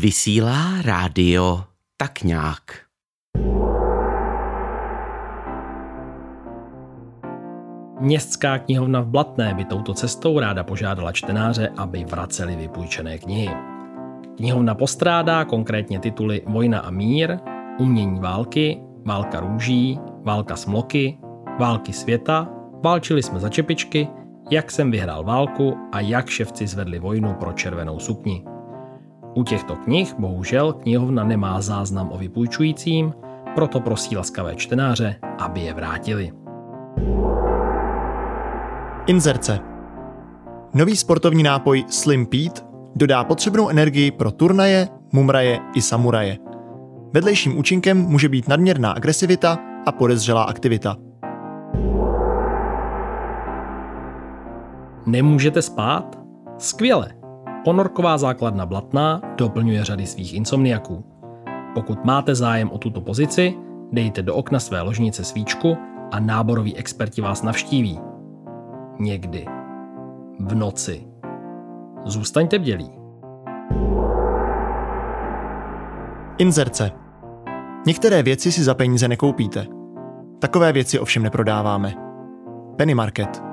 Vysílá rádio tak nějak. Městská knihovna v Blatné by touto cestou ráda požádala čtenáře, aby vraceli vypůjčené knihy. Knihovna postrádá konkrétně tituly Vojna a mír, Umění války, Válka růží, Válka smloky, Války světa, Válčili jsme za čepičky, Jak jsem vyhrál válku a jak ševci zvedli vojnu pro červenou sukni. U těchto knih bohužel knihovna nemá záznam o vypůjčujícím, proto prosí laskavé čtenáře, aby je vrátili. Inzerce. Nový sportovní nápoj Slim Pete dodá potřebnou energii pro turnaje, mumraje i samuraje. Vedlejším účinkem může být nadměrná agresivita a podezřelá aktivita. Nemůžete spát? Skvěle! Ponorková základna Blatná doplňuje řady svých insomniaků. Pokud máte zájem o tuto pozici, dejte do okna své ložnice svíčku a náboroví experti vás navštíví. Někdy. V noci. Zůstaňte bdělí. Inzerce. Některé věci si za peníze nekoupíte. Takové věci ovšem neprodáváme. Penny Market.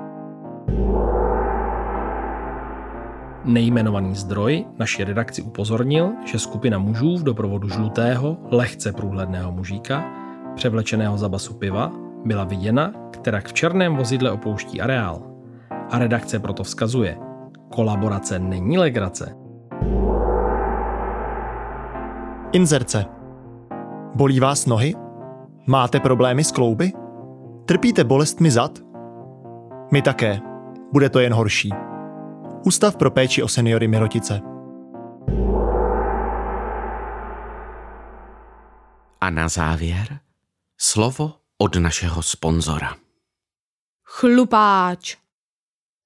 Nejmenovaný zdroj naši redakci upozornil, že skupina mužů v doprovodu žlutého, lehce průhledného mužíka, převlečeného za basu piva, byla viděna, která v černém vozidle opouští areál. A redakce proto vzkazuje, kolaborace není legrace. Inzerce. Bolí vás nohy? Máte problémy s klouby? Trpíte bolestmi zad? My také. Bude to jen horší. Ústav pro péči o seniory Mirotice. A na závěr slovo od našeho sponzora. Chlupáč.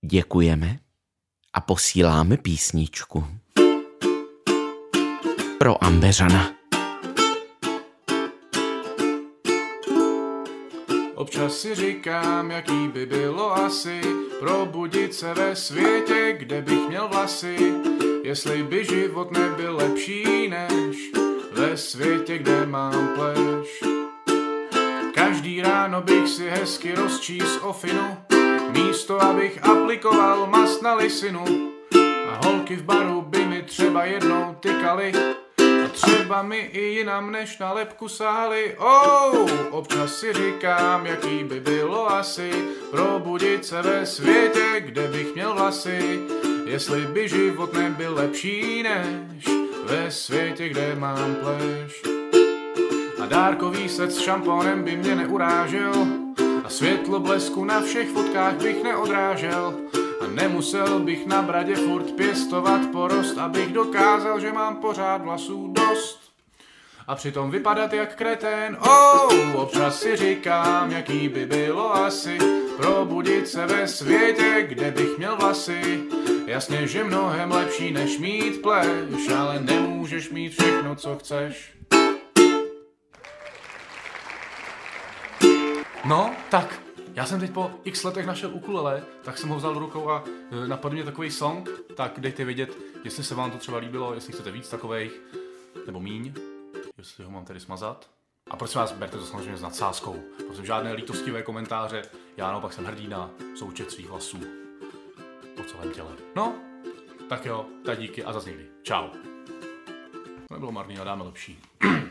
Děkujeme a posíláme písničku. Pro Ambeřana. Občas si říkám, jaký by bylo asi probudit se ve světě, kde bych měl vlasy. Jestli by život nebyl lepší než ve světě, kde mám pleš. Každý ráno bych si hezky rozčís ofinu, místo abych aplikoval mas na lisinu. A holky v baru by mi třeba jednou tykaly, a třeba mi i jinam než na lepku sáhli. Oh, občas si říkám, jaký by bylo asi probudit se ve světě, kde bych měl vlasy. Jestli by život nebyl lepší než ve světě, kde mám pleš. A dárkový set s šamponem by mě neurážel a světlo blesku na všech fotkách bych neodrážel. Nemusel bych na bradě furt pěstovat porost, abych dokázal, že mám pořád vlasů dost. A přitom vypadat jak kretén, oh, občas si říkám, jaký by bylo asi probudit se ve světě, kde bych měl vlasy. Jasně, že mnohem lepší než mít pleš, ale nemůžeš mít všechno, co chceš. No, tak, já jsem teď po x letech našel ukulele, tak jsem ho vzal do rukou a e, napadl mě takový song, tak dejte vědět, jestli se vám to třeba líbilo, jestli chcete víc takových, nebo míň, jestli ho mám tady smazat. A prosím vás, berte to samozřejmě s nadsázkou, protože žádné lítostivé komentáře, já naopak jsem hrdý na součet svých hlasů po celém těle. No, tak jo, tak díky a zase někdy. Čau. To nebylo marný, a dáme lepší.